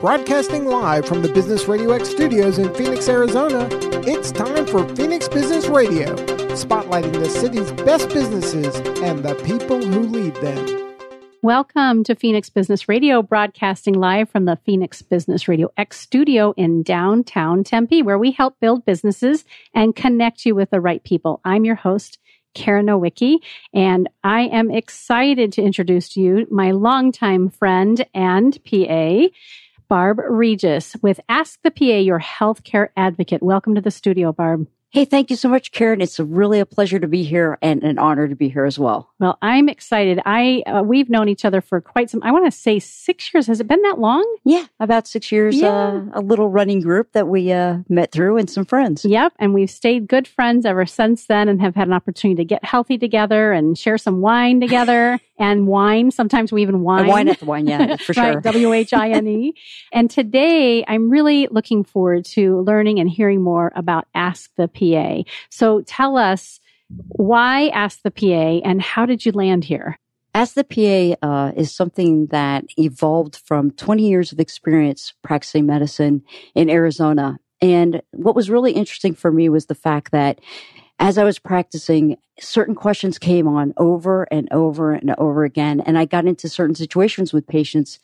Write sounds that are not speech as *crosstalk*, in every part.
Broadcasting live from the Business Radio X studios in Phoenix, Arizona, it's time for Phoenix Business Radio, spotlighting the city's best businesses and the people who lead them. Welcome to Phoenix Business Radio, broadcasting live from the Phoenix Business Radio X studio in downtown Tempe, where we help build businesses and connect you with the right people. I'm your host, Karen Nowicki, and I am excited to introduce to you my longtime friend and PA, Barb Regis with Ask the PA, your healthcare advocate. Welcome to the studio, Barb. Hey, thank you so much, Karen. It's really a pleasure to be here and an honor to be here as well. Well, I'm excited. I uh, we've known each other for quite some. I want to say six years. Has it been that long? Yeah, about six years. Yeah. Uh, a little running group that we uh, met through, and some friends. Yep, and we've stayed good friends ever since then, and have had an opportunity to get healthy together and share some wine together. *laughs* and wine. Sometimes we even wine. A wine at the wine, yeah, for *laughs* sure. W H I N E. And today I'm really looking forward to learning and hearing more about Ask the PA. So tell us why Ask the PA and how did you land here? Ask the PA uh, is something that evolved from 20 years of experience practicing medicine in Arizona. And what was really interesting for me was the fact that as I was practicing, certain questions came on over and over and over again. And I got into certain situations with patients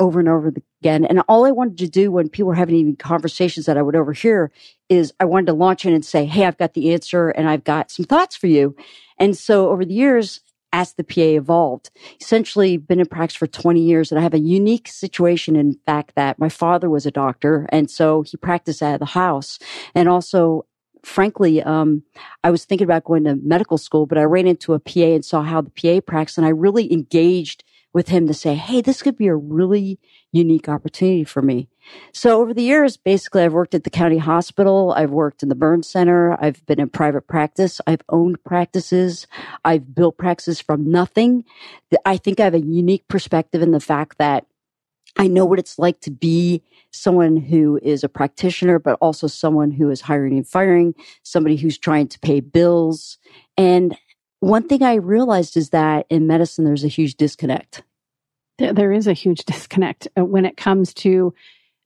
over and over again. And all I wanted to do when people were having even conversations that I would overhear is I wanted to launch in and say, Hey, I've got the answer and I've got some thoughts for you. And so over the years, as the PA evolved, essentially been in practice for 20 years. And I have a unique situation in fact that my father was a doctor. And so he practiced out of the house. And also frankly, um, I was thinking about going to medical school, but I ran into a PA and saw how the PA practiced, and I really engaged with him to say, "Hey, this could be a really unique opportunity for me." So over the years, basically, I've worked at the county hospital, I've worked in the burn center, I've been in private practice, I've owned practices, I've built practices from nothing. I think I have a unique perspective in the fact that I know what it's like to be someone who is a practitioner, but also someone who is hiring and firing, somebody who's trying to pay bills. And one thing I realized is that in medicine, there's a huge disconnect. There is a huge *laughs* disconnect uh, when it comes to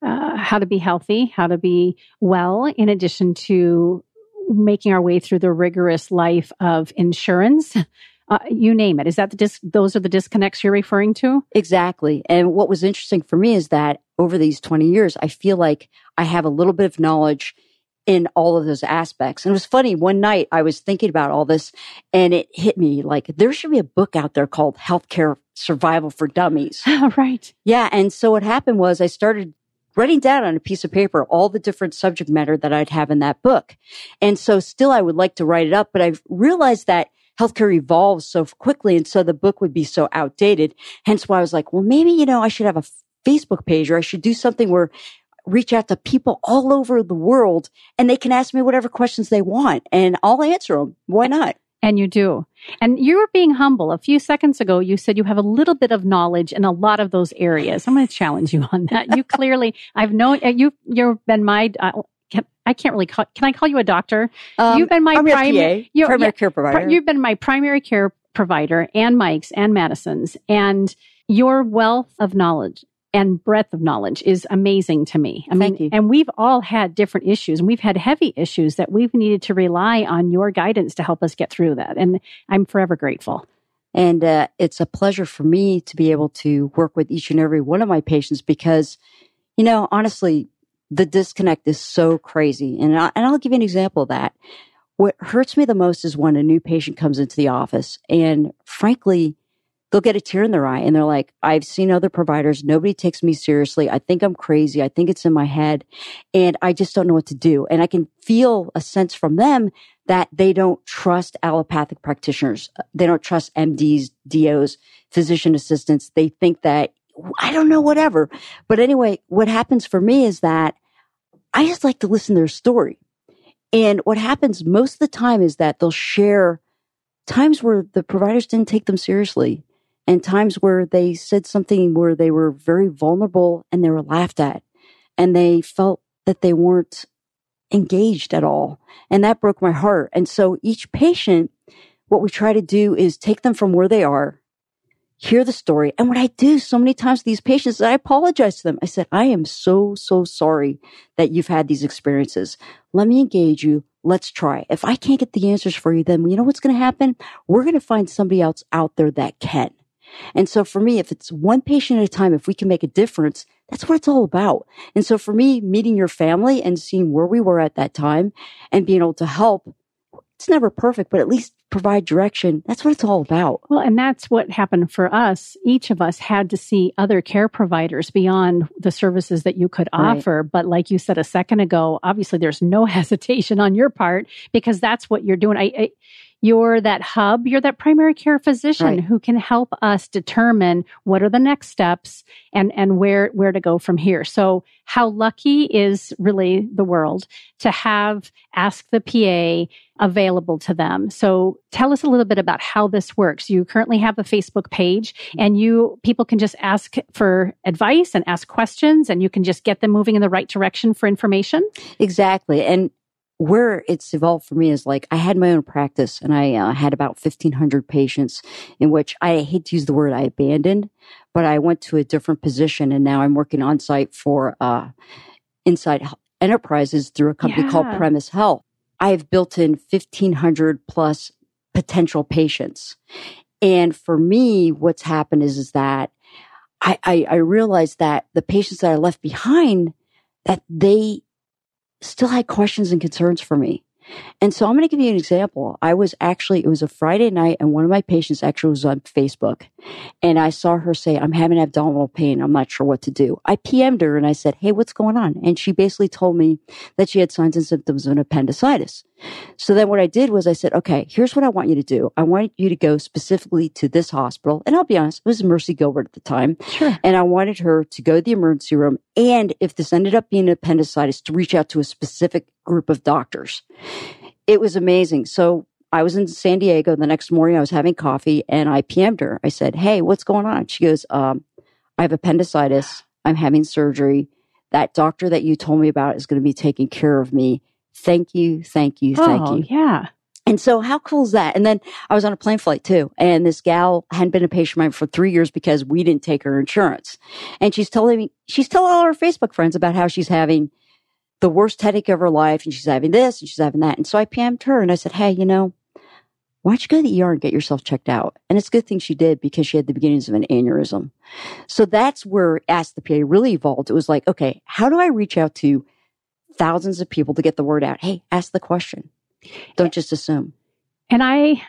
uh, how to be healthy, how to be well, in addition to making our way through the rigorous life of insurance *laughs* uh, you name it. Is that the dis- those are the disconnects you're referring to? Exactly. And what was interesting for me is that over these 20 years, I feel like I have a little bit of knowledge in all of those aspects. And it was funny. One night I was thinking about all this and it hit me like there should be a book out there called Healthcare Survival for Dummies. *laughs* right. Yeah. And so what happened was I started writing down on a piece of paper all the different subject matter that I'd have in that book. And so still I would like to write it up, but I realized that healthcare evolves so quickly. And so the book would be so outdated. Hence why I was like, well, maybe, you know, I should have a Facebook page or I should do something where reach out to people all over the world and they can ask me whatever questions they want and I'll answer them. Why not? And you do. And you were being humble. A few seconds ago, you said you have a little bit of knowledge in a lot of those areas. I'm going to challenge you on that. You clearly, I've known you, you've been my, uh, I can't really call. Can I call you a doctor? Um, you've been my primary primary yeah, care provider. You've been my primary care provider, and Mike's and Madison's, and your wealth of knowledge and breadth of knowledge is amazing to me. I Thank mean, you. and we've all had different issues, and we've had heavy issues that we've needed to rely on your guidance to help us get through that. And I'm forever grateful. And uh, it's a pleasure for me to be able to work with each and every one of my patients because, you know, honestly, the disconnect is so crazy. And, I, and I'll give you an example of that. What hurts me the most is when a new patient comes into the office and frankly, they'll get a tear in their eye and they're like, I've seen other providers. Nobody takes me seriously. I think I'm crazy. I think it's in my head and I just don't know what to do. And I can feel a sense from them that they don't trust allopathic practitioners. They don't trust MDs, DOs, physician assistants. They think that I don't know, whatever. But anyway, what happens for me is that I just like to listen to their story. And what happens most of the time is that they'll share times where the providers didn't take them seriously and times where they said something where they were very vulnerable and they were laughed at and they felt that they weren't engaged at all. And that broke my heart. And so each patient, what we try to do is take them from where they are hear the story. And what I do so many times with these patients, I apologize to them. I said, I am so, so sorry that you've had these experiences. Let me engage you. Let's try. If I can't get the answers for you, then you know what's going to happen? We're going to find somebody else out there that can. And so for me, if it's one patient at a time, if we can make a difference, that's what it's all about. And so for me, meeting your family and seeing where we were at that time and being able to help, it's never perfect, but at least provide direction. That's what it's all about. Well, and that's what happened for us. Each of us had to see other care providers beyond the services that you could right. offer. But like you said a second ago, obviously there's no *laughs* hesitation on your part because that's what you're doing. I, I you're that hub, you're that primary care physician right. who can help us determine what are the next steps and, and where, where to go from here. So how lucky is really the world to have Ask the PA available to them. So tell us a little bit about how this works. You currently have a Facebook page and you people can just ask for advice and ask questions and you can just get them moving in the right direction for information. Exactly. And where it's evolved for me is like I had my own practice and I uh, had about 1500 patients in which I hate to use the word I abandoned, but I went to a different position and now I'm working on site for uh, Insight Enterprises through a company yeah. called Premise Health. I've built in 1500 plus potential patients. And for me, what's happened is, is that I, I, I realized that the patients that I left behind, that they still had questions and concerns for me. And so I'm going to give you an example. I was actually, it was a Friday night and one of my patients actually was on Facebook and I saw her say, I'm having abdominal pain. I'm not sure what to do. I PM'd her and I said, Hey, what's going on? And she basically told me that she had signs and symptoms of an appendicitis. So then what I did was I said, okay, here's what I want you to do. I want you to go specifically to this hospital. And I'll be honest, it was Mercy Gilbert at the time. Sure. And I wanted her to go to the emergency room. And if this ended up being appendicitis, to reach out to a specific group of doctors. It was amazing. So I was in San Diego the next morning. I was having coffee and I PM'd her. I said, Hey, what's going on? She goes, um, I have appendicitis. I'm having surgery. That doctor that you told me about is going to be taking care of me. Thank you. Thank you. Thank oh, you. Yeah. And so how cool is that? And then I was on a plane flight too. And this gal hadn't been a patient of mine for three years because we didn't take her insurance. And she's telling me, she's telling all her Facebook friends about how she's having the worst headache of her life and she's having this and she's having that. And so I PM'd her and I said, Hey, you know, why don't you go to the ER and get yourself checked out? And it's a good thing she did because she had the beginnings of an aneurysm. So that's where Ask the PA really evolved. It was like, okay, how do I reach out to thousands of people to get the word out? Hey, ask the question. Don't just assume. And I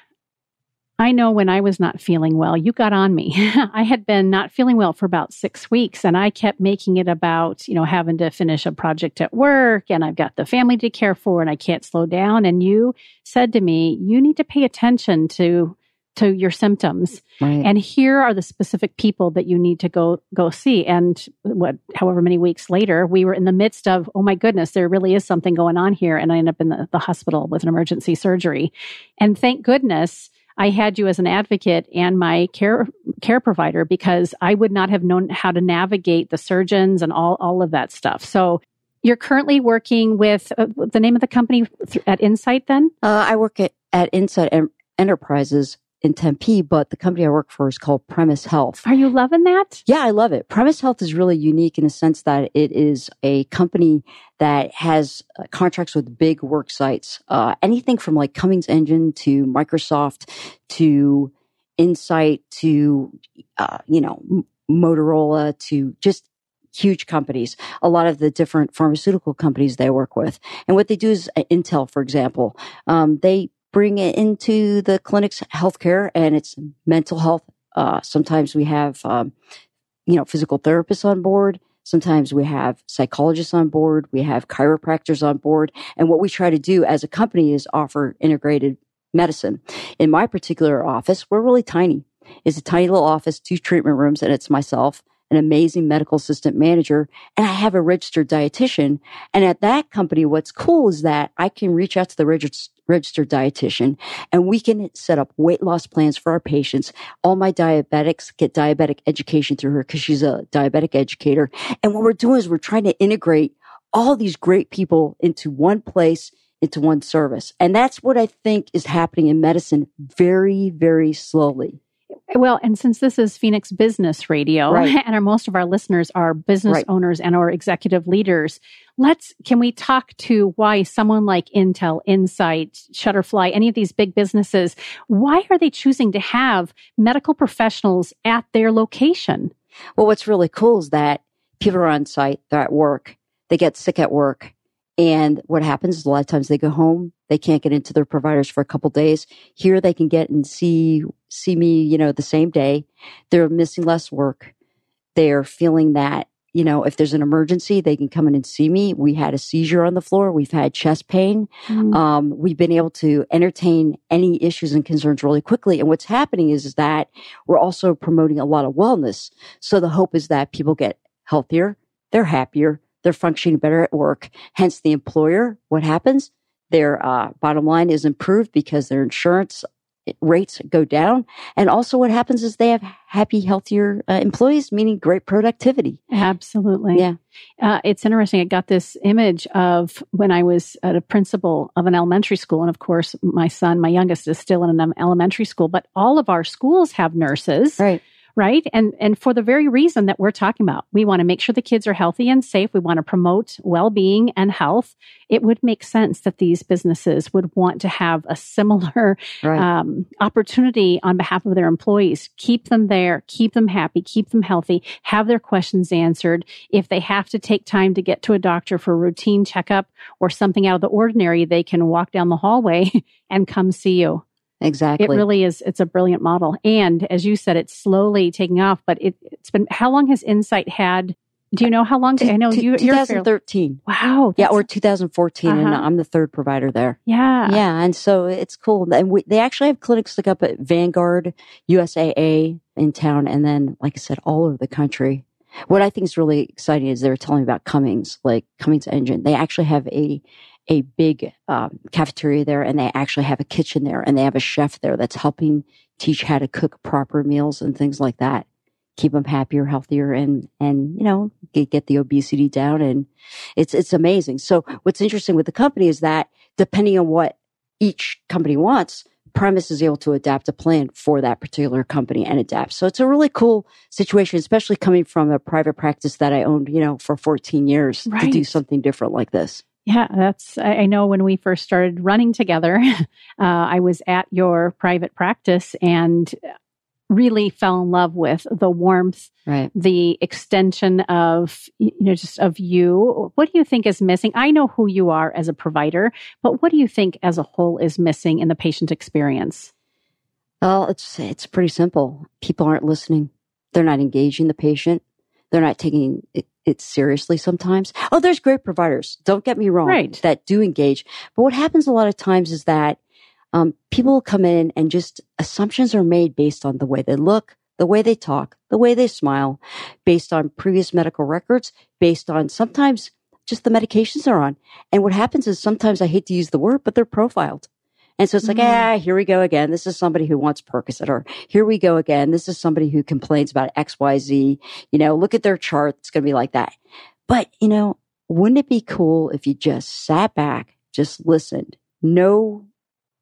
I know when I was not feeling well, you got on me. *laughs* I had been not feeling well for about six weeks and I kept making it about, you know, having to finish a project at work and I've got the family to care for and I can't slow down. And you said to me, you need to pay attention to to your symptoms right. and here are the specific people that you need to go go see and what however many weeks later we were in the midst of oh my goodness there really is something going on here and i end up in the, the hospital with an emergency surgery and thank goodness I had you as an advocate and my care care provider because I would not have known how to navigate the surgeons and all all of that stuff. So you're currently working with uh, the name of the company at Insight then? Uh, I work at, at Insight Enterprises in Tempe, but the company I work for is called Premise Health. Are you loving that? Yeah, I love it. Premise Health is really unique in the sense that it is a company that has uh, contracts with big work sites, uh, anything from like Cummins Engine to Microsoft to Insight to, uh, you know, Motorola to just huge companies, a lot of the different pharmaceutical companies they work with. And what they do is uh, Intel, for example, um, they bring it into the clinic's healthcare and it's mental health. Uh, sometimes we have, um, you know, physical therapists on board. Sometimes we have psychologists on board. We have chiropractors on board. And what we try to do as a company is offer integrated medicine. In my particular office, we're really tiny. It's a tiny little office, two treatment rooms, and it's myself an amazing medical assistant manager, and I have a registered dietitian. And at that company, what's cool is that I can reach out to the registered dietitian and we can set up weight loss plans for our patients. All my diabetics get diabetic education through her because she's a diabetic educator. And what we're doing is we're trying to integrate all these great people into one place into one service. And that's what I think is happening in medicine very, very slowly. Well, and since this is Phoenix Business Radio, Right. *laughs* and our, most of our listeners are business Right. owners and or executive leaders, let's can we talk to why someone like Intel, Insight, Shutterfly, any of these big businesses, why are they choosing to have medical professionals at their location? Well, what's really cool is that people are on site, they're at work, they get sick at work. And what happens is a lot of times they go home, they can't get into their providers for a couple days. Here they can get and see, see me, you know, the same day. They're missing less work. They're feeling that, you know, if there's an emergency, they can come in and see me. We had a seizure on the floor. We've had chest pain. Um, we've been able to entertain any issues and concerns really quickly. And what's happening is, is that we're also promoting a lot of wellness. So the hope is that people get healthier, they're happier, they're functioning better at work. Hence the employer, what happens? Their uh, bottom line is improved because their insurance rates go down. And also what happens is they have happy, healthier uh, employees, meaning great productivity. Absolutely. Yeah. Uh, it's interesting. I got this image of when I was at a principal of an elementary school. And of course, my son, my youngest, is still in an elementary school, but all of our schools have nurses. Right. Right? And and for the very reason that we're talking about, we want to make sure the kids are healthy and safe. We want to promote well-being and health. It would make sense that these businesses would want to have a similar Right. um, opportunity on behalf of their employees. Keep them there, keep them happy, keep them healthy, have their questions answered. If they have to take time to get to a doctor for a routine checkup or something out of the ordinary, they can walk down the hallway *laughs* and come see you. Exactly. It really is. It's a brilliant model. And as you said, it's slowly taking off, but it, it's been, how long has Insight had? Do you know how long? I know T- you, you're fairly, 2013. wow. Yeah, or 2014, and Uh-huh. I'm the third provider there. yeah. yeah, and so it's cool. And we, they actually have clinics like up at Vanguard, USAA in town, and then, like I said, all over the country. What I think is really exciting is they were telling me about Cummins, like Cummins Engine. They actually have a a big um, cafeteria there, and they actually have a kitchen there, and they have a chef there that's helping teach how to cook proper meals and things like that. Keep them happier, healthier, and and you know get, get the obesity down, and it's it's amazing. So what's interesting with the company is that depending on what each company wants, Premise is able to adapt a plan for that particular company and adapt. So it's a really cool situation, especially coming from a private practice that I owned, you know, for 14 years to do something different like this. Yeah, that's, I know when we first started running together, *laughs* uh, I was at your private practice and really fell in love with the warmth, Right. the extension of, you know, just of you. What do you think is missing? I know who you are as a provider, but what do you think as a whole is missing in the patient experience? Well, it's it's pretty simple. People aren't listening. They're not engaging the patient. They're not taking it, seriously sometimes. Oh, there's great providers. Don't get me wrong. Right. That do engage. But what happens a lot of times is that um, people come in and just assumptions are made based on the way they look, the way they talk, the way they smile, based on previous medical records, based on sometimes just the medications they're on. And what happens is sometimes I hate to use the word, but they're profiled. And so it's like, Mm. ah, here we go again. This is somebody who wants Percocet, or here we go again. This is somebody who complains about X, Y, Z. You know, look at their chart. It's going to be like that. But, you know, wouldn't it be cool if you just sat back, just listened, no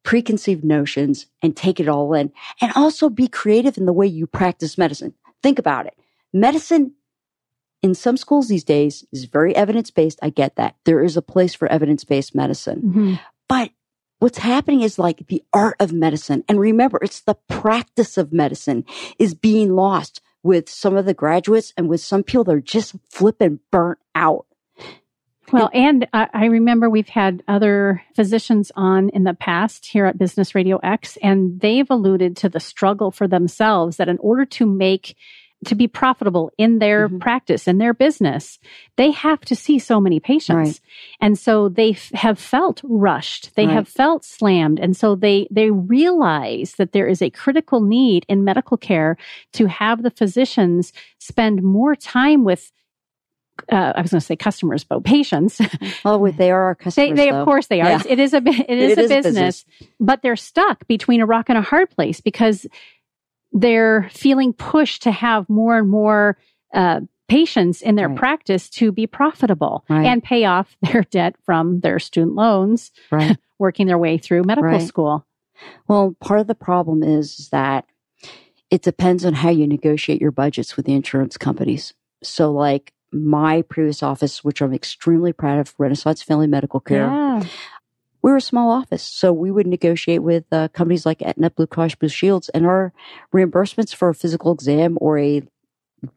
preconceived notions and take it all in and also be creative in the way you practice medicine. Think about it. Medicine in some schools these days is very evidence based. I get that. There is a place for evidence based medicine. Mhm. But what's happening is like the art of medicine. And remember, it's the practice of medicine is being lost with some of the graduates and with some people that are just flipping burnt out. Well, and I, I remember we've had other physicians on in the past here at Business Radio X, and they've alluded to the struggle for themselves that in order to make to be profitable in their Mhm. practice in their business they have to see so many patients Right. and so they f- have felt rushed they Right. have felt slammed and so they they realize that there is a critical need in medical care to have the physicians spend more time with uh, I was going to say customers, but patients. *laughs* Oh, they are our they, customers. they though. of course they are. Yeah. It's- a it is It *laughs* a is a business, but they're stuck between a rock and a hard place because they're feeling pushed to have more and more uh, patients in their Right. practice to be profitable Right. and pay off *laughs* their debt from their student loans, *laughs* Right. working their way through medical school. Well, part of the problem is that it depends on how you negotiate your budgets with the insurance companies. So, like my previous office, which I'm extremely proud of, Renaissance Family Medical Care. Yeah. We were a small office, so we would negotiate with uh, companies like Aetna, Blue Cross Blue Shields, and our reimbursements for a physical exam or a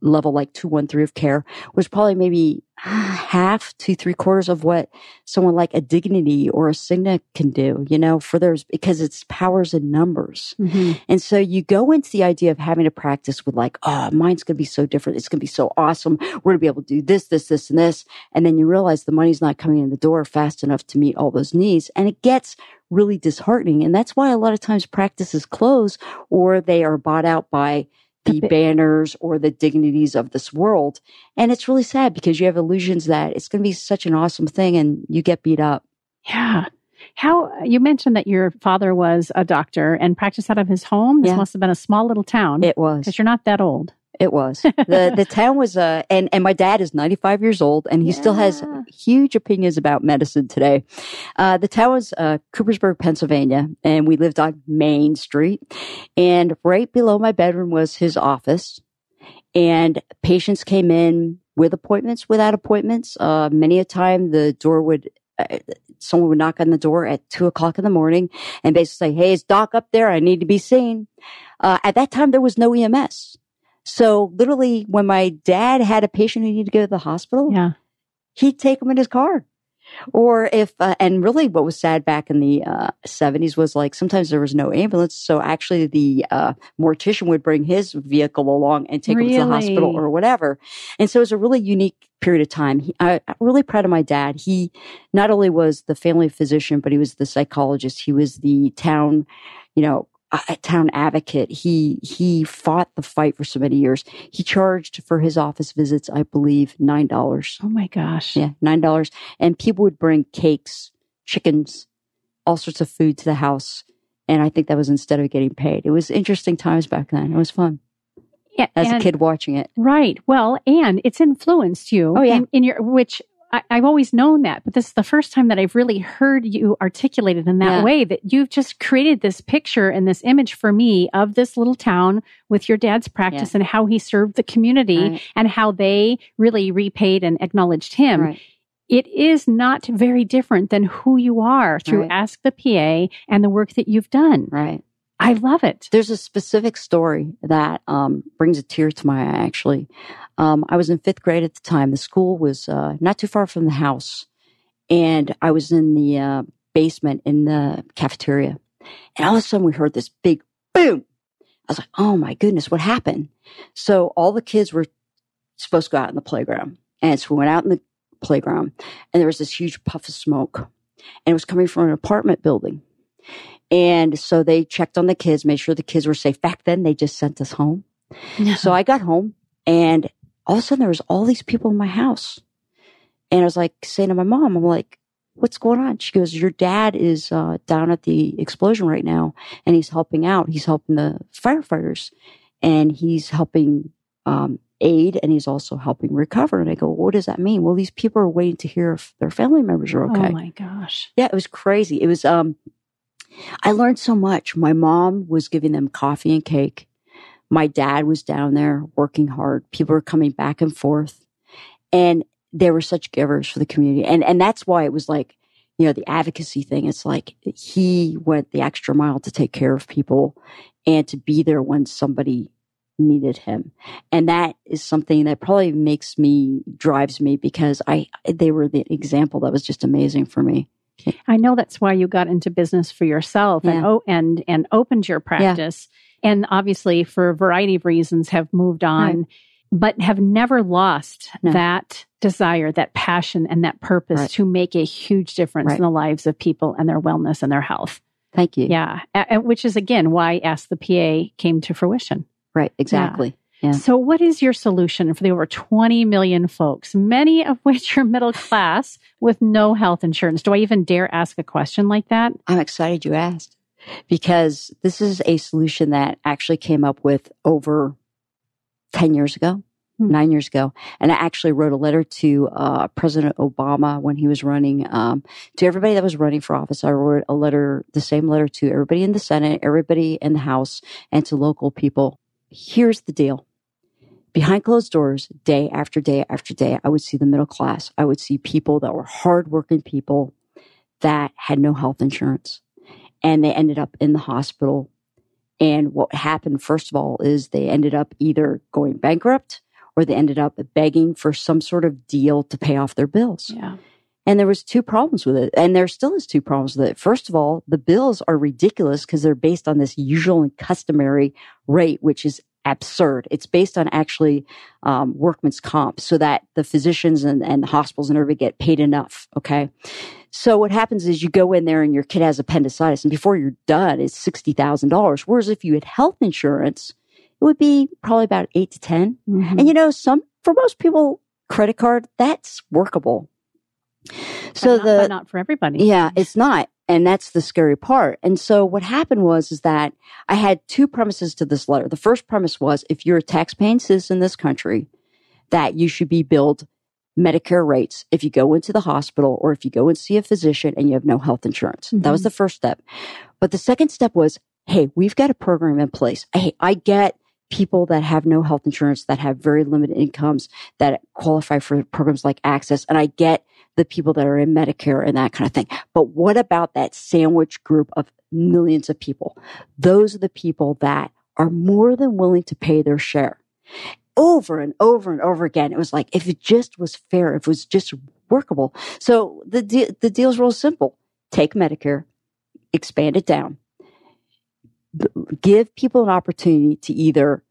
level like 213 of care was probably maybe half to three quarters of what someone like a dignity or a Cigna can do, you know, for theirs because it's powers and numbers. Mm-hmm. And so you go into the idea of having to practice with like, oh, mine's going to be so different. It's going to be so awesome. We're going to be able to do this, this, this, and this. And then you realize the money's not coming in the door fast enough to meet all those needs. And it gets really disheartening. And that's why a lot of times practices close or they are bought out by the banners or the dignities of this world. And it's really sad because you have illusions that it's going to be such an awesome thing and you get beat up. Yeah. How you mentioned that your father was a doctor and practiced out of his home. This Yeah. must have been a small little town It was. because you're not that old. It was. *laughs* the The town was uh and and my dad is 95 years old and he still has huge opinions about medicine today. Uh the town was uh Coopersburg, Pennsylvania, and we lived on Main Street. And right below my bedroom was his office. And patients came in with appointments, without appointments. Uh many a time the door would uh, someone would knock on the door at two o'clock in the morning and basically say, Hey, is Doc up there? I need to be seen. Uh, at that time, there was no EMS. So literally, when my dad had a patient who needed to go to the hospital, Yeah. he'd take him in his car. Or if, uh, and really what was sad back in the uh, 70s was like sometimes there was no ambulance. So actually the uh, mortician would bring his vehicle along and take him to the hospital or whatever. And so it was a really unique period of time. He, I, I'm really proud of my dad. He not only was the family physician, but he was the psychologist. He was the town, you know, a town advocate. He he fought the fight for so many years. He charged for his office visits, I believe, nine dollars. Oh my gosh. Yeah, nine dollars. And people would bring cakes, chickens, all sorts of food to the house. And I think that was instead of getting paid. It was interesting times back then. It was fun Yeah, as a kid watching it. Right. Well, and it's influenced you. Oh, yeah. In, in your which I, I've always known that, but this is the first time that I've really heard you articulate it in that Yeah. way. That you've just created this picture and this image for me of this little town with your dad's practice and how he served the community Right. and how they really repaid and acknowledged him. Right. It is not very different than who you are through Right. Ask the PA and the work that you've done. Right. I love it. There's a specific story that um, brings a tear to my eye, actually. Um, I was in fifth grade at the time. The school was uh, not too far from the house. And I was in the uh, basement in the cafeteria. And all of a sudden, we heard this big boom. I was like, oh my goodness, what happened? So all the kids were supposed to go out in the playground. And so we went out in the playground, and there was this huge puff of smoke. And it was coming from an apartment building. And so they checked on the kids, made sure the kids were safe. Back then, they just sent us home. So I got home and all of a sudden there was all these people in my house. And I was like saying to my mom, I'm like, what's going on? She goes, your dad is uh, down at the explosion right now and he's helping out. He's helping the firefighters and he's helping um, aid and he's also helping recover. And I go, what does that mean? Well, these people are waiting to hear if their family members are okay. Oh my gosh. Yeah, it was crazy. It was um I learned so much. My mom was giving them coffee and cake. My dad was down there working hard. People were coming back and forth. And they were such givers for the community. And and that's why it was like, you know, the advocacy thing. It's like he went the extra mile to take care of people and to be there when somebody needed him. And that is something that probably makes me drives me because I they were the example that was just amazing for me. I know that's why you got into business for yourself and oh, and and opened your practice, and obviously for a variety of reasons have moved on, but have never lost No. that desire, that passion, and that purpose Right. to make a huge difference Right. in the lives of people and their wellness and their health. Thank you. Yeah, A- which is again why Ask the PA came to fruition. Right, exactly. Yeah. So, what is your solution for the over 20 million folks, many of which are middle *laughs* class with no health insurance? Do I even dare ask a question like that? I'm excited you asked because this is a solution that actually came up with over 10 years ago, Hmm. nine years ago. And I actually wrote a letter to uh, President Obama when he was running, um, to everybody that was running for office. I wrote a letter, the same letter to everybody in the Senate, everybody in the House, and to local people. here's the deal. Behind closed doors, day after day after day, I would see the middle class. I would see people that were hardworking people that had no health insurance and they ended up in the hospital. And what happened, first of all, is they ended up either going bankrupt or they ended up begging for some sort of deal to pay off their bills. Yeah. And there was two problems with it. And there still is two problems with it. First of all, the bills are ridiculous because they're based on this usual and customary rate, which is absurd. It's based on actually um, workman's comp so that the physicians and, and the hospitals and everybody get paid enough. Okay. So what happens is you go in there and your kid has appendicitis and before you're done, it's $60,000. Whereas if you had health insurance, it would be probably about eight to 10. Mhm. And you know, some, for most people, credit card, that's workable. So not, the, not for everybody. yeah, it's not. And that's the scary part. And so what happened was, is that I had two premises to this letter. The first premise was if you're a tax-paying citizen in this country, that you should be billed Medicare rates if you go into the hospital or if you go and see a physician and you have no health insurance. That was Mhm. the first step. But the second step was, hey, we've got a program in place. Hey, I get people that have no health insurance, that have very limited incomes, that qualify for programs like AHCCCS. And I get the people that are in Medicare and that kind of thing. But what about that sandwich group of millions of people? Those are the people that are more than willing to pay their share. Over and over and over again, it was like if it just was fair, if it was just workable. So the de- the deal's real simple: take Medicare, expand it down, give people an opportunity to either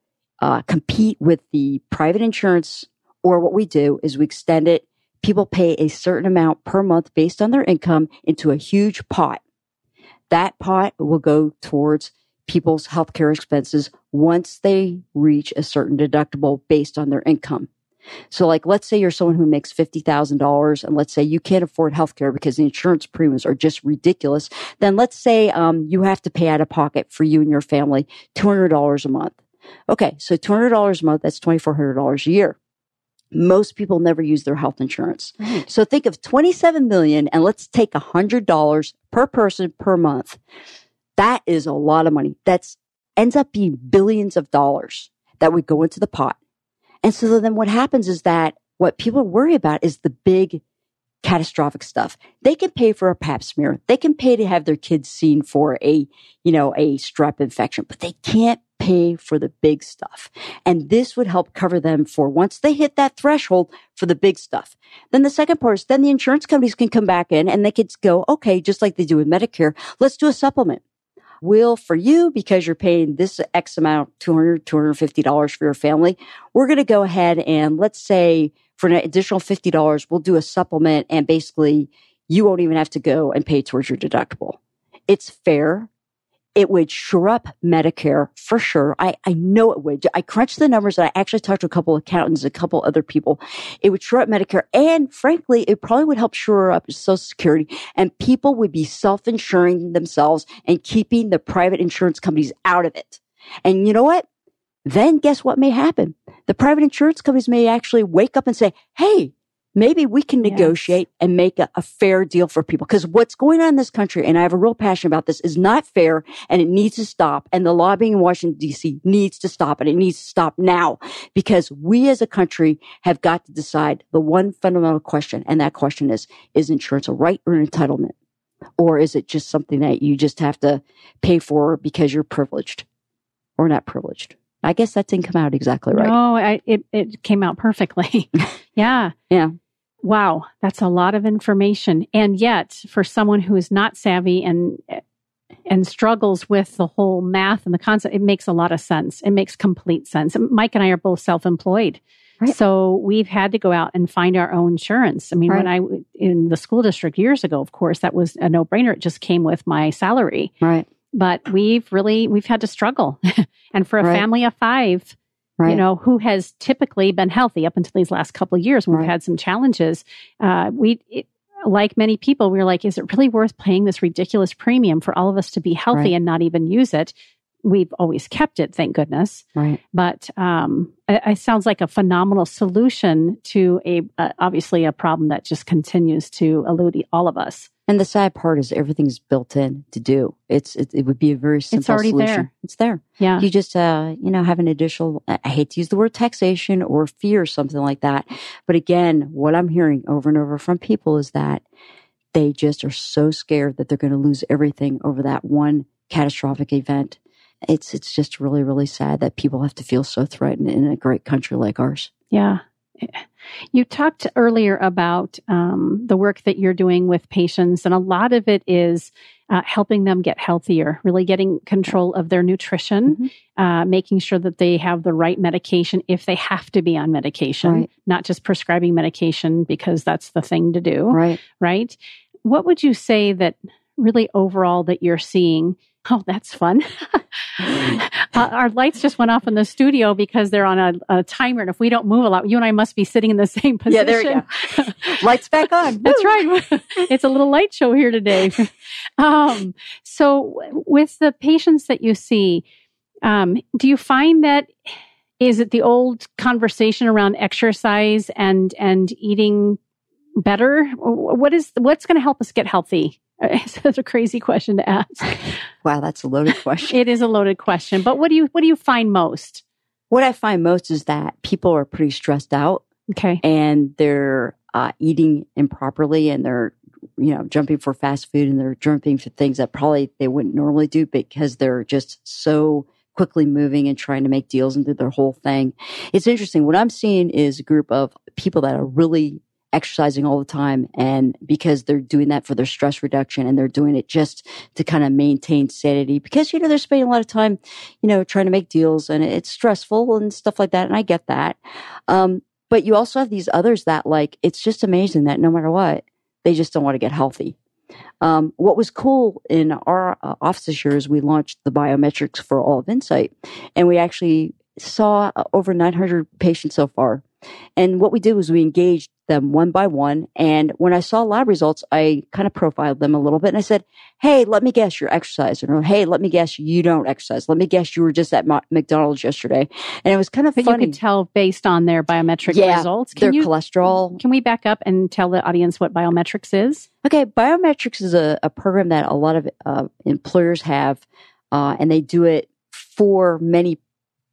uh, compete with the private insurance, or what we do is we extend it. People pay a certain amount per month based on their income into a huge pot. That pot will go towards people's healthcare expenses once they reach a certain deductible based on their income. So, like, let's say you're someone who makes $50,000 and let's say you can't afford healthcare because the insurance premiums are just ridiculous. Then let's say, um, you have to pay out of pocket for you and your family $200 a month. Okay. So $200 a month, that's $2,400 a year. Most people never use their health insurance. Right. So think of 27 million and let's take $100 per person per month. That is a lot of money. That's ends up being billions of dollars that would go into the pot. And so then what happens is that what people worry about is the big catastrophic stuff. They can pay for a pap smear. They can pay to have their kids seen for a, you know, a strep infection, but they can't pay for the big stuff. And this would help cover them for once they hit that threshold for the big stuff. Then the second part is then the insurance companies can come back in and they could go, okay, just like they do with Medicare, let's do a supplement. Will for you, because you're paying this X amount, $200, $250 for your family, we're going to go ahead and let's say for an additional $50, we'll do a supplement and basically you won't even have to go and pay towards your deductible. It's fair. It would shore up Medicare for sure. I, I know it would. I crunched the numbers and I actually talked to a couple accountants, a couple other people. It would shore up Medicare. And frankly, it probably would help shore up Social Security and people would be self-insuring themselves and keeping the private insurance companies out of it. And you know what? Then guess what may happen? The private insurance companies may actually wake up and say, Hey, maybe we can Yes. negotiate and make a, a fair deal for people. Because what's going on in this country, and I have a real passion about this, is not fair and it needs to stop. And the lobbying in Washington DC needs to stop and it needs to stop now because we as a country have got to decide the one fundamental question. And that question is, is insurance a right or an entitlement? Or is it just something that you just have to pay for because you're privileged or not privileged? I guess that didn't come out exactly right. No, I, it it came out perfectly. *laughs* yeah. Yeah. Wow, that's a lot of information, and yet for someone who is not savvy and and struggles with the whole math and the concept, it makes a lot of sense. It makes complete sense. Mike and I are both self-employed. Right. So we've had to go out and find our own insurance. I mean, when I in the school district years ago, of course, that was a no-brainer. It just came with my salary. Right. But we've really we've had to struggle. *laughs* and for a Right. family of 5, Right. you know, who has typically been healthy up until these last couple of years. when We've had some challenges. Uh, we, it, like many people, we are like, is it really worth paying this ridiculous premium for all of us to be healthy and not even use it? We've always kept it, thank goodness. right. But um, it, it sounds like a phenomenal solution to a uh, obviously a problem that just continues to elude all of us. And the sad part is everything's built in to do. It's it, it would be a very simple It's already solution. there. It's there. Yeah. You just uh you know have an additional. I hate to use the word taxation or fear or something like that, but again, what I'm hearing over and over from people is that they just are so scared that they're going to lose everything over that one catastrophic event. It's it's just really really sad that people have to feel so threatened in a great country like ours. Yeah. You talked earlier about um, the work that you're doing with patients, and a lot of it is uh, helping them get healthier, really getting control of their nutrition, Mhm. uh, making sure that they have the right medication if they have to be on medication, Right. not just prescribing medication because that's the thing to do, Right. right? What would you say that really overall that you're seeing? *laughs* Oh, that's fun. *laughs* uh, our lights just went off in the studio because they're on a, a timer. And if we don't move a lot, you and I must be sitting in the *laughs* same position. Yeah, there we go. Lights back on. That's right. it's a little light show here today. Um, so, with the patients that you see, um, do you find that is it the old conversation around exercise and and eating better? What is what's going to help us get healthy? It's *laughs* a crazy question to ask. Wow, that's a loaded *laughs* question. It is a loaded question, but what do you what do you find most? what I find most is that people are pretty stressed out Okay. and they're uh, eating improperly and they're you know jumping for fast food and they're jumping for things that probably they wouldn't normally do because they're just so quickly moving and trying to make deals and do their whole thing. It's interesting. What I'm seeing is a group of people that are really exercising all the time and because they're doing that for their stress reduction and they're doing it just to kind of maintain sanity because you know they're spending a lot of time you know trying to make deals and it's stressful and stuff like that and I get that. Um but you also have these others that like it's just amazing that no matter what they just don't want to get healthy. Um, what was cool in our uh, office this year is we launched the biometrics for all of Insight and we actually saw over 900 patients so far. And what we did was we engaged them one by one. And when I saw lab results, I kind of profiled them a little bit and I said, Hey, let me guess you're exercising or Hey, let me guess you don't exercise. Let me guess you were just at Mo- McDonald's yesterday. And it was kind of But funny. you could tell based on their biometric Yeah, results. Their you cholesterol. can we back up and tell the audience what biometrics is? Okay, biometrics is a, a program that a lot of uh, employers have, uh, and they do it for many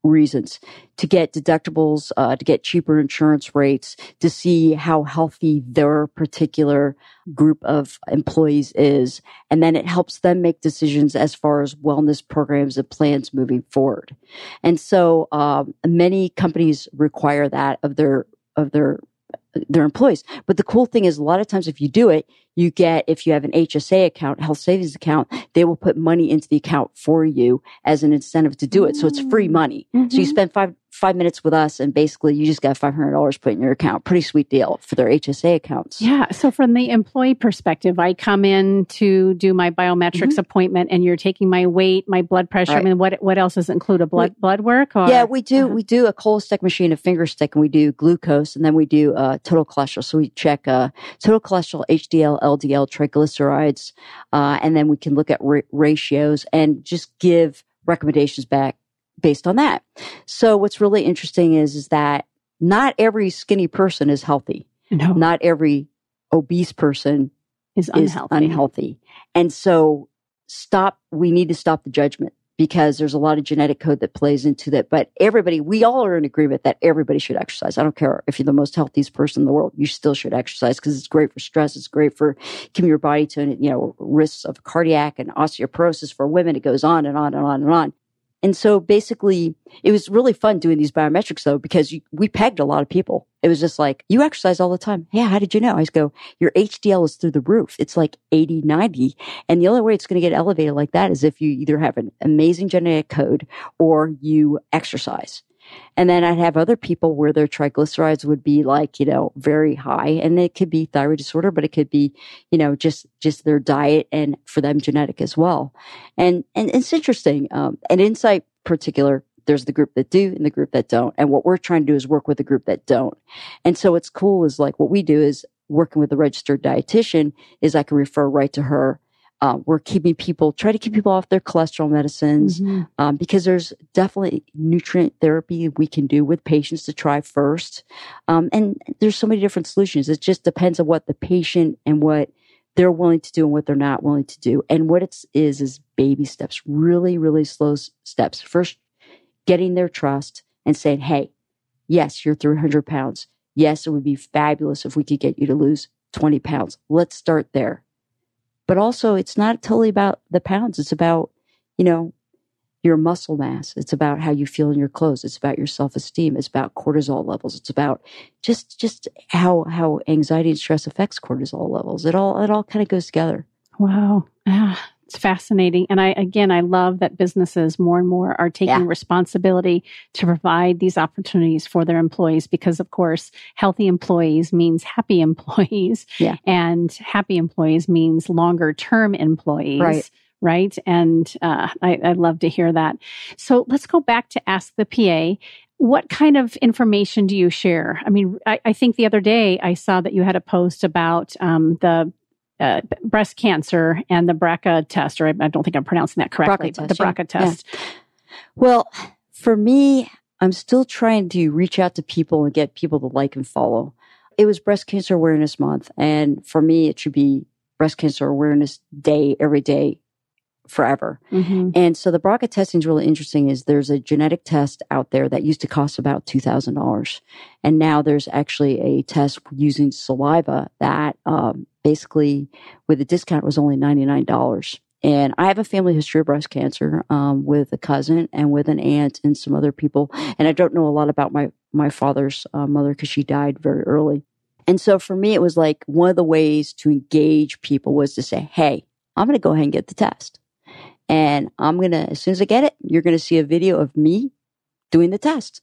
reasons to get deductibles, uh, to get cheaper insurance rates, to see how healthy their particular group of employees is. And then it helps them make decisions as far as wellness programs and plans moving forward. And so, um, many companies require that of their, of their their employees. But the cool thing is a lot of times if you do it, you get, if you have an HSA account, health savings account, they will put money into the account for you as an incentive to do it. So it's free money. So you Mhm. spend five, five minutes with us and basically you just got $500 put in your account. Pretty sweet deal for their HSA accounts. Yeah. So from the employee perspective, I come in to do my biometrics appointment and you're taking my weight, my blood pressure. I Mm-hmm. Mean, what what else does it include? A blood blood work? Or? Yeah, we do. Uh-huh. We do a Cholestech machine, a finger stick, and we do glucose, and then we do uh, total cholesterol. So we check uh, total cholesterol, HDL, LDL, triglycerides, uh, and then we can look at ra- ratios and just give recommendations back based on that. So what's really interesting is is that not every skinny person is healthy. no, Not every obese person is is unhealthy. unhealthy. And so stop, we need to stop the judgment because there's a lot of genetic code that plays into that. But everybody, we all are in agreement that everybody should exercise. I don't care if you're the most healthiest person in the world, you still should exercise because it's great for stress. It's great for keeping your body to, you know, risks of cardiac and osteoporosis for women. It goes on and on and on and on. And so basically, it was really fun doing these biometrics though, because we pegged a lot of people. It was just like, you exercise all the time. Yeah. How did you know? I just go, your HDL is through the roof. It's like 80, 90. And the only way it's going to get elevated like that is if you either have an amazing genetic code or you exercise. And then I'd have other people where their triglycerides would be like, you know, very high. And it could be thyroid disorder, but it could be, you know, just, just their diet and for them genetic as well. And, and it's interesting. Um, and Insight particular, there's the group that do and the group that don't. And what we're trying to do is work with the group that don't. And so what's cool is like what we do is working with a registered dietitian is I can refer right to her. Uh, we're keeping people, try to keep people off their cholesterol medicines Mhm. um, because there's definitely nutrient therapy we can do with patients to try first. Um, and there's so many different solutions. It just depends on what the patient and what they're willing to do and what they're not willing to do. And what it is is baby steps, really, really slow steps. First, getting their trust and saying, "Hey, yes, you're 300 pounds. Yes, it would be fabulous if we could get you to lose 20 pounds. Let's start there." But also, it's not totally about the pounds. It's about, you know, your muscle mass. It's about how you feel in your clothes. It's about your self-esteem. It's about cortisol levels. It's about just just how how anxiety and stress affects cortisol levels. It all it all kind of goes together. Wow. Ah, it's fascinating. And I again I love that businesses more and more are taking yeah. responsibility to provide these opportunities for their employees because of course healthy employees means happy *laughs* employees. Yeah. And happy employees means longer term employees. Right right? And uh, I, I love to hear that. So let's go back to Ask the PA. What kind of information do you share? I mean, I, I think the other day I saw that you had a post about um, the uh, breast cancer and the BRCA test, or I, I don't think I'm pronouncing that correctly, BRCA but the BRCA yeah. test. Yeah. Well, for me, I'm still trying to reach out to people and get people to like and follow. It was Breast Cancer Awareness Month, and for me, it should be Breast Cancer Awareness Day every day forever. Mm-hmm. And so the BRCA testing is really interesting is there's a genetic test out there that used to cost about $2,000. And now there's actually a test using saliva that um, basically with a discount was only $99. And I have a family history of breast cancer um, with a cousin and with an aunt and some other people. And I don't know a lot about my, my father's uh, mother because she died very early. And so for me, it was like one of the ways to engage people was to say, Hey, I'm going to go ahead and get the test. And I'm going to, as soon as I get it, you're going to see a video of me doing the test.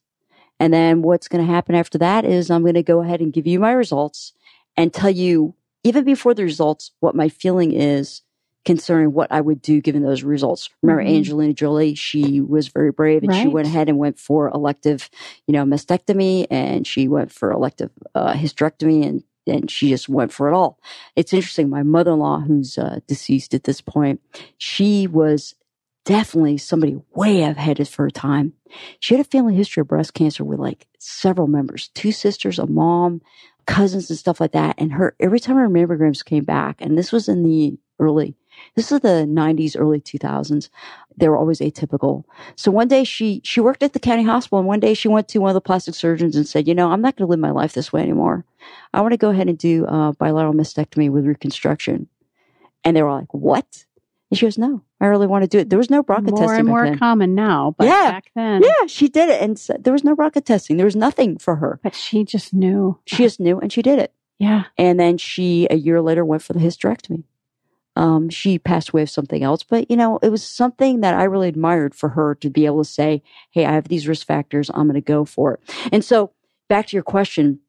And then what's going to happen after that is I'm going to go ahead and give you my results and tell you, even before the results, what my feeling is concerning what I would do given those results. Remember mm-hmm. Angelina Jolie, she was very brave and right. she went ahead and went for elective, you know, mastectomy and she went for elective uh, hysterectomy and and she just went for it all. It's interesting. My mother in law, who's uh, deceased at this point, she was definitely somebody way ahead of her time. She had a family history of breast cancer with like several members, two sisters, a mom, cousins, and stuff like that. And her every time her mammograms came back, and this was in the early this is the 90s, early 2000s. They were always atypical. So one day she, she worked at the county hospital and one day she went to one of the plastic surgeons and said, you know, I'm not going to live my life this way anymore. I want to go ahead and do a bilateral mastectomy with reconstruction. And they were like, what? And she goes, no, I really want to do it. There was no BRCA more testing. More and more common now, but yeah. back then. Yeah, she did it. And so, there was no BRCA testing. There was nothing for her. But she just knew. She just knew and she did it. Yeah. And then she, a year later, went for the hysterectomy. Um, she passed away of something else, but you know, it was something that I really admired for her to be able to say, Hey, I have these risk factors. I'm going to go for it. And so back to your question,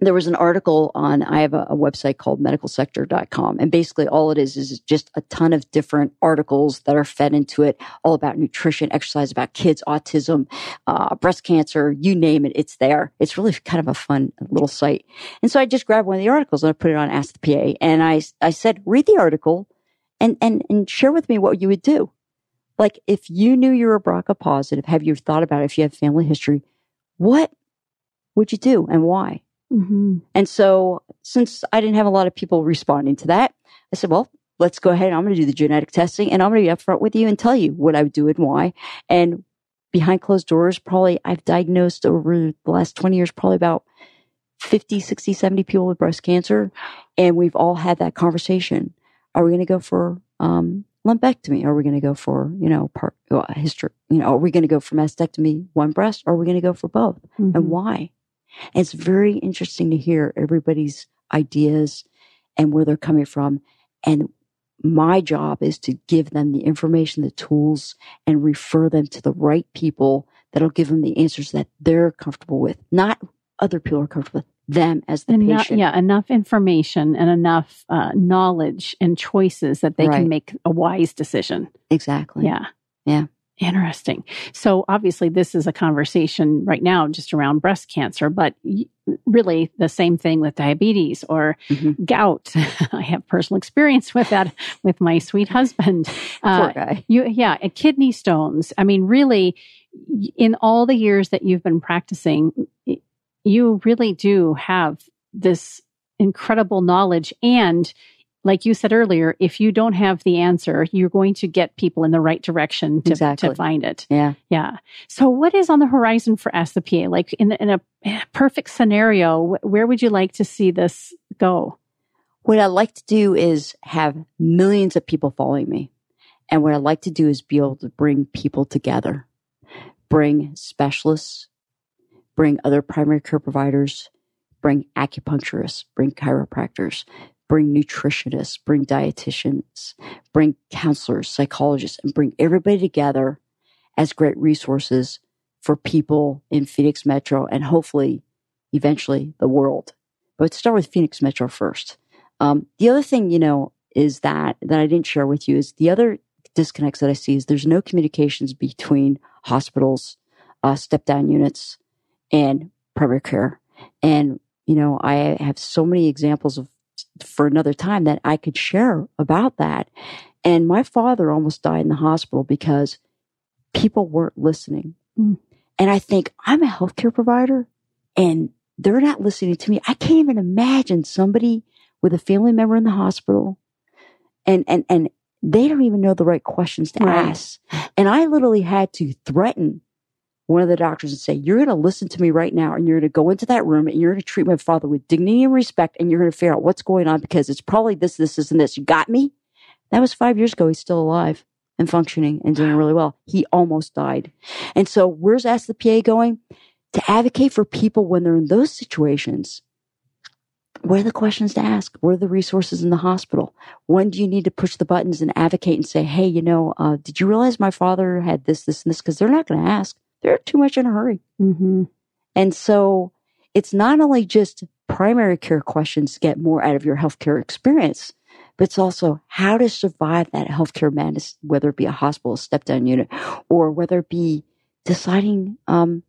there was an article on i have a, a, website called medicalsector.com and basically all it is is just a ton of different articles that are fed into it all about nutrition exercise about kids autism uh, breast cancer you name it it's there. It's really kind of a fun little site. And so i just grabbed one of the articles and i put it on ask the pa and i, I said read the article and, and, and share with me what you would do. Like if you knew you were BRCA positive have you thought about it if you have family history what would you do and why Mm-hmm. And so, since I didn't have a lot of people responding to that, I said, well, let's go ahead. I'm going to do the genetic testing and I'm going to be upfront with you and tell you what I would do and why. And behind closed doors, probably I've diagnosed over the last 20 years, probably about 50, 60, 70 people with breast cancer. And we've all had that conversation. Are we going to go for, um, lumpectomy? Are we going to go for, you know, part, uh, history, you know, are we going to go for mastectomy, one breast, or are we going to go for both? Mm-hmm. And why? And it's very interesting to hear everybody's ideas and where they're coming from. And my job is to give them the information, the tools, and refer them to the right people that'll give them the answers that they're comfortable with, not other people are comfortable with. Them as the enough, patient. Yeah, enough information and enough uh, knowledge and choices that they right. can make a wise decision. Exactly. Yeah. Yeah. Interesting. So obviously this is a conversation right now just around breast cancer, but really the same thing with diabetes or mm-hmm. gout. *laughs* I have personal experience with that with my sweet husband. *laughs* Poor uh, guy. You, yeah, kidney stones. I mean, really, in all the years that you've been practicing, you really do have this incredible knowledge and like you said earlier, if you don't have the answer, you're going to get people in the right direction to, Exactly. to find it. Yeah. Yeah. So, what is on the horizon for Ask the PA? Like in, in a perfect scenario, where would you like to see this go? What I'd like to do is have millions of people following me. And what I'd like to do is be able to bring people together, bring specialists, bring other primary care providers, bring acupuncturists, bring chiropractors, bring nutritionists, bring dietitians, bring counselors, psychologists, and bring everybody together as great resources for people in Phoenix Metro and hopefully eventually the world. But start with Phoenix Metro first. Um, the other thing, you know, is that that I didn't share with you is the other disconnects that I see is there's no communications between hospitals, uh, step down units, and primary care. And you know, I have so many examples of for another time that I could share about that. And my father almost died in the hospital because people weren't listening. Mm. And I think I'm a healthcare provider and they're not listening to me. I can't even imagine somebody with a family member in the hospital and and and they don't even know the right questions to Right. ask. And I literally had to threaten one of the doctors and say, You're going to listen to me right now, and you're going to go into that room and you're going to treat my father with dignity and respect, and you're going to figure out what's going on because it's probably this, this, this, and this. You got me? That was five years ago. He's still alive and functioning and doing really well. He almost died. And so, where's Ask the PA going? To advocate for people when they're in those situations. What are the questions to ask? What are the resources in the hospital? When do you need to push the buttons and advocate and say, hey, you know, uh, did you realize my father had this, this, and this? Because they're not going to ask. They're too much in a hurry. Mm-hmm. And so it's not only just primary care questions to get more out of your healthcare experience, but it's also how to survive that healthcare madness, whether it be a hospital, a step down unit, or whether it be deciding um,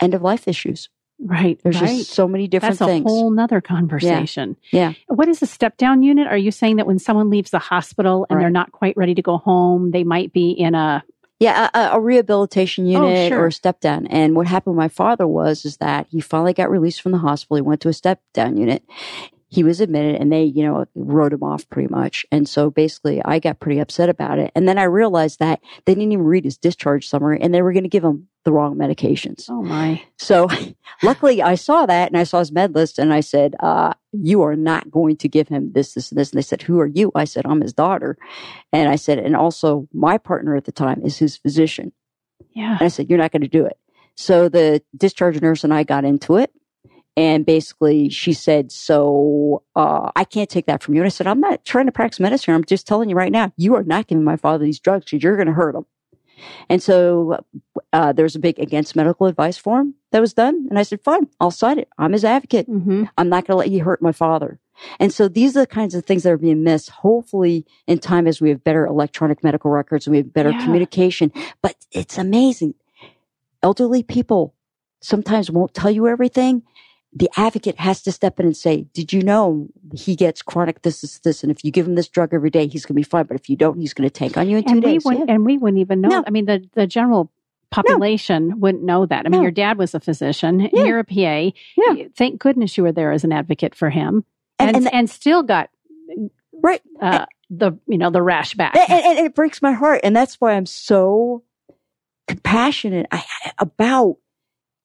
end of life issues. Right. There's right. just so many different That's a things. whole nother conversation. Yeah. What is a step down unit? Are you saying that when someone leaves the hospital and they're not quite ready to go home, they might be in a Yeah, a, a rehabilitation oh, unit Oh, sure. or a step down. And what happened with my father was is that he finally got released from the hospital. He went to a step down unit. He was admitted and they, you know, wrote him off pretty much. And so basically I got pretty upset about it. And then I realized that they didn't even read his discharge summary and they were going to give him the wrong medications. oh my So *laughs* luckily I saw that and I saw his med list and I said, uh, you are not going to give him this, this, and this. And they said, who are you? I said, I'm his daughter. And I said, and also my partner at the time is his physician. yeah And I said, You're not going to do it. So the discharge nurse and I got into it. And basically, she said, So uh, I can't take that from you. And I said, I'm not trying to practice medicine. I'm just telling you right now, you are not giving my father these drugs because you're going to hurt him. And so uh, there was a big against medical advice form that was done. And I said, Fine, I'll sign it. I'm his advocate. hmm I'm not going to let you hurt my father. And so these are the kinds of things that are being missed. Hopefully, in time, as we have better electronic medical records and we have better Yeah. communication. But it's amazing. Elderly people sometimes won't tell you everything. The advocate has to step in and say, Did you know he gets chronic this, this, this? And if you give him this drug every day, he's going to be fine. But if you don't, he's going to tank on you in two and we days. wouldn't Yeah. and we wouldn't even know No. i mean the the general population wouldn't know that i mean No. your dad was a physician Yeah. you're a pa Yeah. thank goodness you were there as an advocate for him and And- and, and- still got Right. uh, the you know the rash back and, and- and it breaks my heart and that's why i'm so compassionate about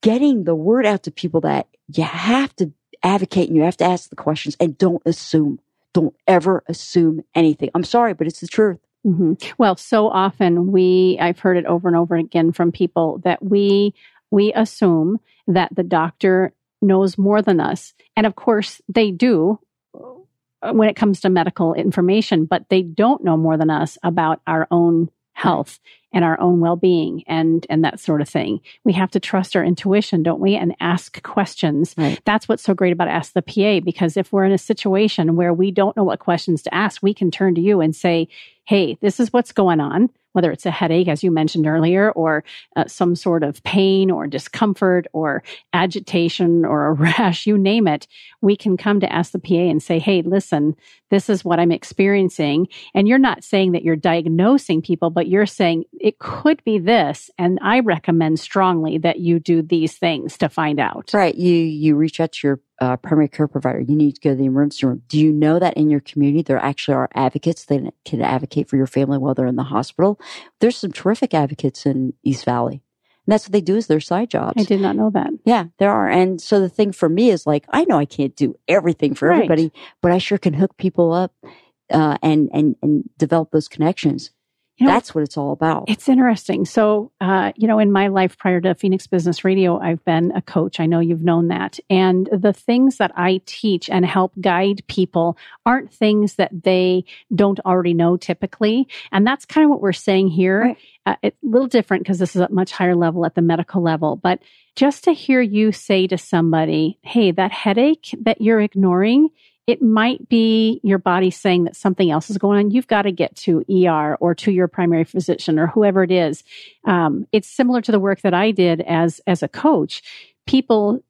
getting the word out to people that you have to advocate and you have to ask the questions and don't assume. Don't ever assume anything. I'm sorry but it's the truth. Hmm Well, so often we, I've heard it over and over again from people that we, we assume that the doctor knows more than us. And of course they do uh, when it comes to medical information, but they don't know more than us about our own health and our own well-being and and that sort of thing. We have to trust our intuition, don't we? And ask questions. Right. That's what's so great about Ask the PA because if we're in a situation where we don't know what questions to ask, we can turn to you and say, hey, this is what's going on, whether it's a headache, as you mentioned earlier, or uh, some sort of pain or discomfort or agitation or a *laughs* rash, you name it, we can come to Ask the PA and say, hey, listen, this is what I'm experiencing. And you're not saying that you're diagnosing people, but you're saying it could be this. And I recommend strongly that you do these things to find out. right you you reach out to your uh, primary care provider, you need to go to the emergency room. Do you know that in your community there actually are advocates that can advocate for your family while they're in the hospital? There's some terrific advocates in East Valley. And that's what they do is their side jobs. I did not know that. Yeah, there are. And so the thing for me is like, I know I can't do everything for Right. everybody, but I sure can hook people up uh, and, and, and develop those connections. You know, That's what it's all about. It's interesting. So, uh, you know, in my life prior to Phoenix Business Radio, I've been a coach. I know you've known that. And the things that I teach and help guide people aren't things that they don't already know typically. And that's kind of what we're saying here. Right. Uh, it's a little different because this is at much higher level at the medical level. But just to hear you say to somebody, hey, that headache that you're ignoring, it might be your body saying that something else is going on. You've got to get to ER or to your primary physician or whoever it is. Um, it's similar to the work that I did as as a coach. People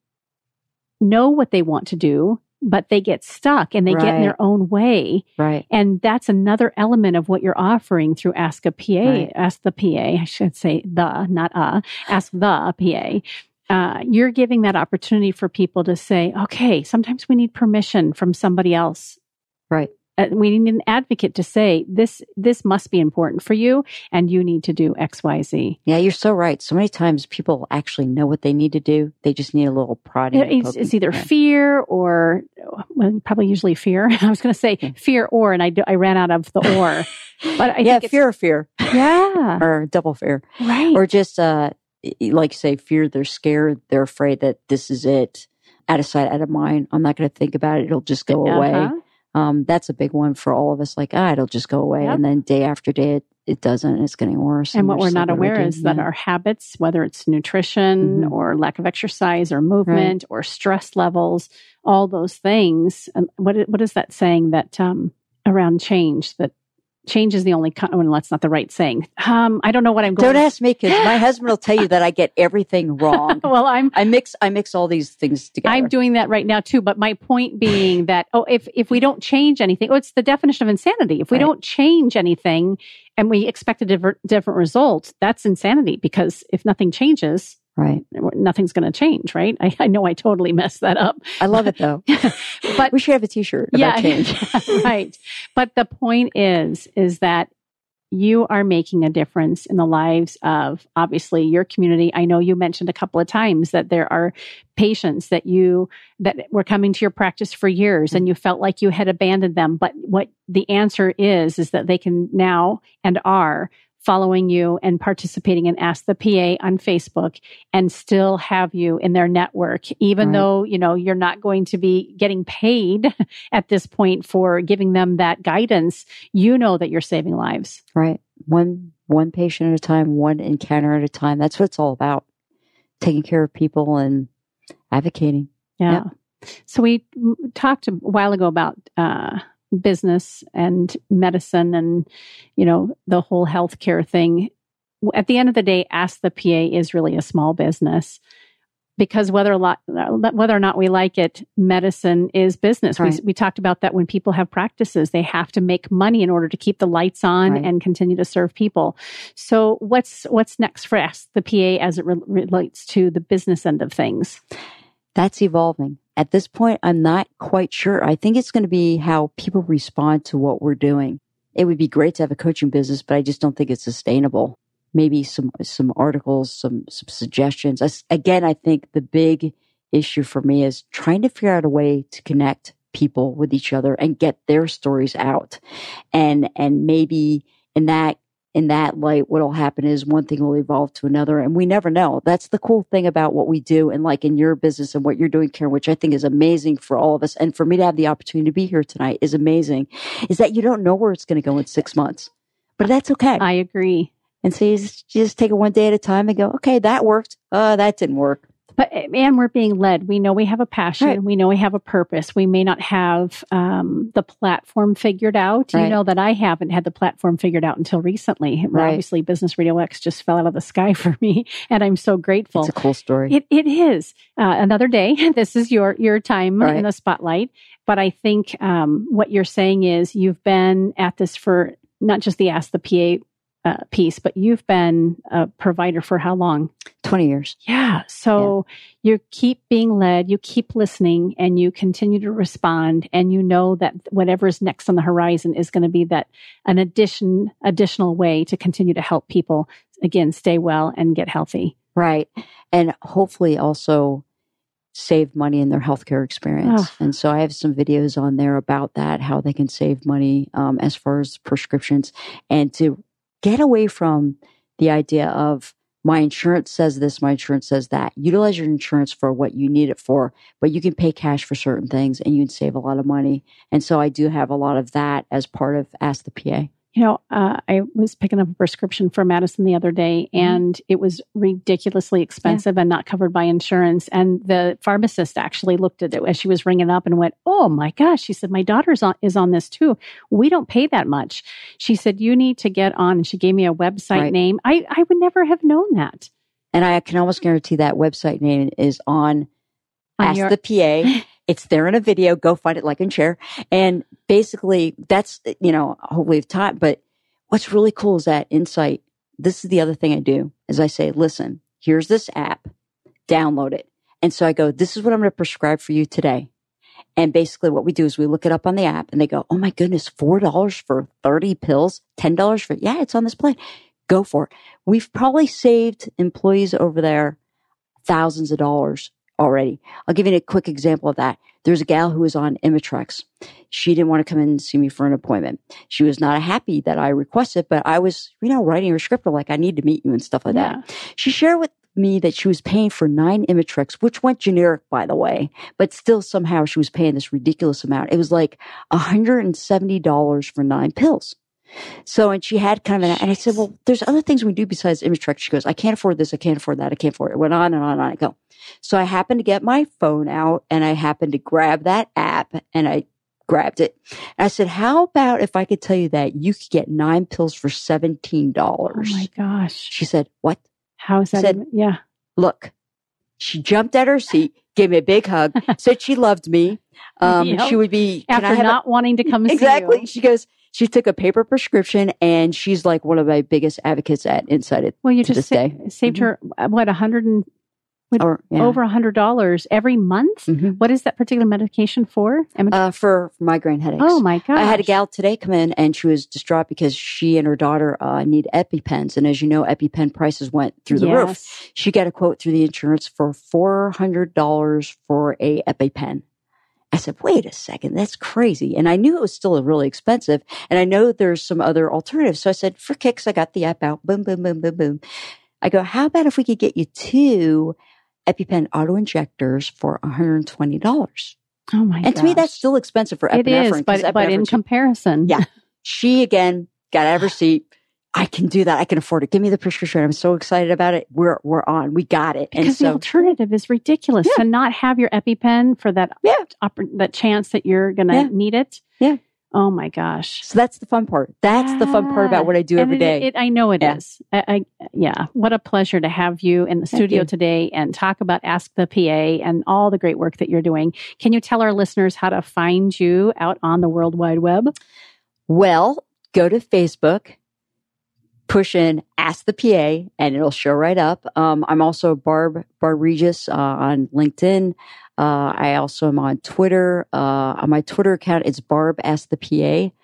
know what they want to do, but they get stuck and they get in their own way. right. And that's another element of what you're offering through Ask a PA. Right. Ask the PA, I should say the, not a. Ask the PA. Uh, you're giving that opportunity for people to say, okay, sometimes we need permission from somebody else. Right. Uh, we need an advocate to say this. This must be important for you, and you need to do X, Y, Z. Yeah, you're so right. So many times people actually know what they need to do. They just need a little prodding. It's, it's either Yeah. fear or, well, probably usually fear. *laughs* I was going to say fear or, and I, do- I ran out of the or. *laughs* But I yeah, fear fear yeah, *laughs* or double fear. right. or just uh like say fear they're scared they're afraid that this is it out of sight out of mind i'm not going to think about it it'll just go away Uh-huh. um that's a big one for all of us like ah it'll just go away Yep. and then day after day it, it doesn't it's getting worse And what we're not like, what do I aware is that Yeah. our habits, whether it's nutrition Mhm. or lack of exercise or movement or stress levels, all those things. And what what is that saying that um, around change? That change is the only. Con- well, that's not the right saying. Um, I don't know what I'm going. don't ask me because my husband will tell you that i get everything *laughs* wrong well, I'm i mix i mix all these things together I'm doing that right now too. But my point being *laughs* that oh, if if we don't change anything, oh, it's the definition of insanity. If we Right. don't change anything and we expect a different different result, that's insanity. Because if nothing changes, right nothing's going to change, right? I, I know I totally messed that up, i love it though *laughs* but we should have a t-shirt about *laughs* change right. But the point is, is that you are making a difference in the lives of obviously your community. I know you mentioned a couple of times that there are patients that you that were coming to your practice for years and you felt like you had abandoned them. But what the answer is is that they can now and are following you and participating in Ask the PA on Facebook and still have you in their network, even Right. though, you know, you're not going to be getting paid *laughs* at this point for giving them that guidance. You know that you're saving lives. right one one patient at a time one encounter at a time that's what it's all about taking care of people and advocating Yeah. So we talked a while ago about uh, business and medicine and, you know, the whole healthcare thing. At the end of the day, Ask the PA is really a small business because whether a lot, uh, whether or not we like it, medicine is business. Right. We, we talked about that when people have practices, they have to make money in order to keep the lights on Right. and continue to serve people. So what's what's next for Ask the PA as it re- relates to the business end of things? that's evolving. At this point, I'm not quite sure. I think it's going to be how people respond to what we're doing. It would be great to have a coaching business, but I just don't think it's sustainable. Maybe some some articles, some some suggestions. As- Again, I think the big issue for me is trying to figure out a way to connect people with each other and get their stories out. And and maybe in that in that light, what'll happen is one thing will evolve to another, and we never know. That's the cool thing about what we do, and like in your business and what you're doing, Karen, which I think is amazing for all of us, and for me to have the opportunity to be here tonight is amazing. Is that you don't know where it's going to go in six months, but that's okay. I agree. and so you just, you just take it one day at a time and go, okay, that worked. Uh, that didn't work. But and we're being led. We know we have a passion. Right. We know we have a purpose. We may not have um, the platform figured out. You know that I haven't had the platform figured out until recently. Right. Obviously, Business Radio X just fell out of the sky *laughs* for me, and I'm so grateful. It's a cool story. It it is uh, another day. *laughs* This is your your time Right. in the spotlight. But I think um, what you're saying is you've been at this for not just the Ask the PA uh, piece, but you've been a provider for how long? 20 years. Yeah. So you keep being led, you keep listening, and you continue to respond. And you know that whatever is next on the horizon is going to be that an addition, additional way to continue to help people again stay well and get healthy. Right. And hopefully also save money in their healthcare experience. Oh. And so I have some videos on there about that, how they can save money um, as far as prescriptions and to get away from the idea of my insurance says this, my insurance says that. Utilize your insurance for what you need it for, but you can pay cash for certain things and you can save a lot of money. And so I do have a lot of that as part of Ask the PA. You know, uh, I was picking up a prescription for Madison the other day, Mm-hmm. and it was ridiculously expensive and not covered by insurance. And the pharmacist actually looked at it as she was ringing up and went, "Oh my gosh!" She said, "My daughter's on is on this too. We don't pay that much." She said, "You need to get on." And she gave me a website Right. name. I I would never have known that. And I can almost guarantee that website name is on On Ask your- the PA. *laughs* It's there in a video. Go find it, like and share. And basically, that's, you know, hopefully have time. But what's really cool is that insight. This is the other thing I do is I say, listen, here's this app, download it. And so I go, this is what I'm going to prescribe for you today. And basically what we do is we look it up on the app and they go, Oh my goodness, $4 for 30 pills, $10 for, yeah, it's on this plan. Go for it. We've probably saved employees over there thousands of dollars already. I'll give you a quick example of that. There's a gal who was on Imitrex. She didn't want to come in and see me for an appointment. She was not happy that I requested, but I was, you know, writing her script like I need to meet you and stuff like Yeah. that. She shared with me that she was paying for nine Imitrex, which went generic, by the way, but still somehow she was paying this ridiculous amount. It was like $170 for nine pills. So, and she had kind of an, and I said, well, there's other things we do besides Imitrex. She goes, I can't afford this. I can't afford that. I can't afford it. It went on and on and on. I go. So I happened to get my phone out and I happened to grab that app and I grabbed it. And I said, how about if I could tell you that you could get nine pills for $17? Oh my gosh! She said, what? How is that? Said- even- yeah. look, she jumped at her seat, gave me a big hug, said she loved me. *laughs* Um, Yep. She would be After have a- not wanting to come see exactly. She goes. She took a paper prescription, and she's like one of my biggest advocates at Inside It Well, you just this sa- day. saved Mhm. her uh, what a hundred and or yeah. over a hundred dollars every month. Mhm. What is that particular medication for? Uh, for migraine headaches. oh my god! I had a gal today come in and she was distraught because she and her daughter uh, need EpiPens. And as you know, EpiPen prices went through the roof. She got a quote through the insurance for $400 for a EpiPen. I said, wait a second, that's crazy. And I knew it was still really expensive. And I know there's some other alternatives. So I said, for kicks, I got the app out. Boom, boom, boom, boom, boom. I go, how about if we could get you two EpiPen auto injectors for $120? Oh my! And to me, that's still expensive for it epinephrine. is, but but in comparison, Yeah. she again got out of her seat. I can do that. I can afford it. Give me the prescription. I'm so excited about it. We're we're on. We got it. because and the alternative is ridiculous Yeah. to not have your EpiPen for that Yeah. that chance that you're going to Yeah. need it. Yeah. Oh my gosh. so that's the fun part. That's the fun part about what I do And every it- day. It, I know it Yeah. is. I, I, yeah. What a pleasure to have you in the Thank studio you. today and talk about Ask the PA and all the great work that you're doing. Can you tell our listeners how to find you out on the World Wide Web? Well, go to Facebook, push in Ask the PA, and it'll show right up. Um, I'm also Barb Barb Regis uh, on LinkedIn. Uh, I also am on Twitter. Uh, on my Twitter account, it's Barb Ask the PA.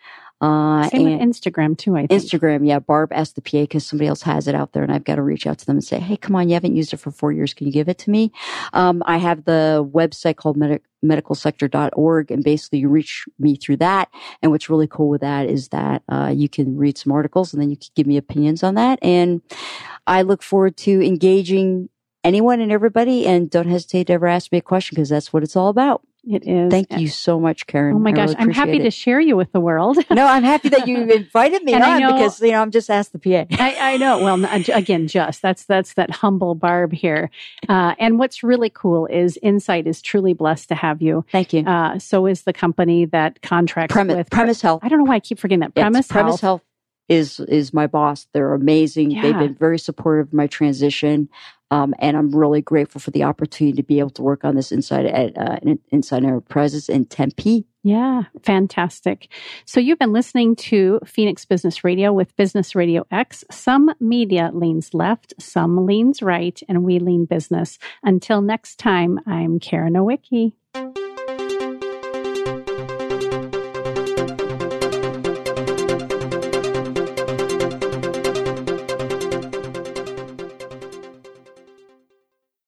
Uh, Same and- Instagram too, I think. Instagram, yeah, Barb asked the PA because somebody else has it out there, and I've got to reach out to them and say, "Hey, come on, you haven't used it for four years. Can you give it to me?" Um, I have the website called medic- medicalsector.org, and basically you reach me through that. And what's really cool with that is that uh, you can read some articles, and then you can give me opinions on that. And I look forward to engaging anyone and everybody. And don't hesitate to ever ask me a question because that's what it's all about. It is. Thank you so much, Karen. Oh my gosh, really I'm happy appreciate to share you with the world. *laughs* no, I'm happy that you invited me I on know- because you know I'm just asked the PA. I, I know. Well, again, just that's that's that humble Barb here. Uh, and what's really cool is Insight is truly blessed to have you. Thank you. Uh, so is the company that contracts Premise, with Premise Health. I don't know why I keep forgetting that. Yes, Premise, Premise Health. Health is is my boss. They're amazing. Yeah. They've been very supportive of my transition. Um, and I'm really grateful for the opportunity to be able to work on this inside at uh, Insight Enterprises in Tempe. Yeah, fantastic. So you've been listening to Phoenix Business Radio with Business Radio X. Some media leans left, some leans right, and we lean business. Until next time, I'm Karen Nowicki.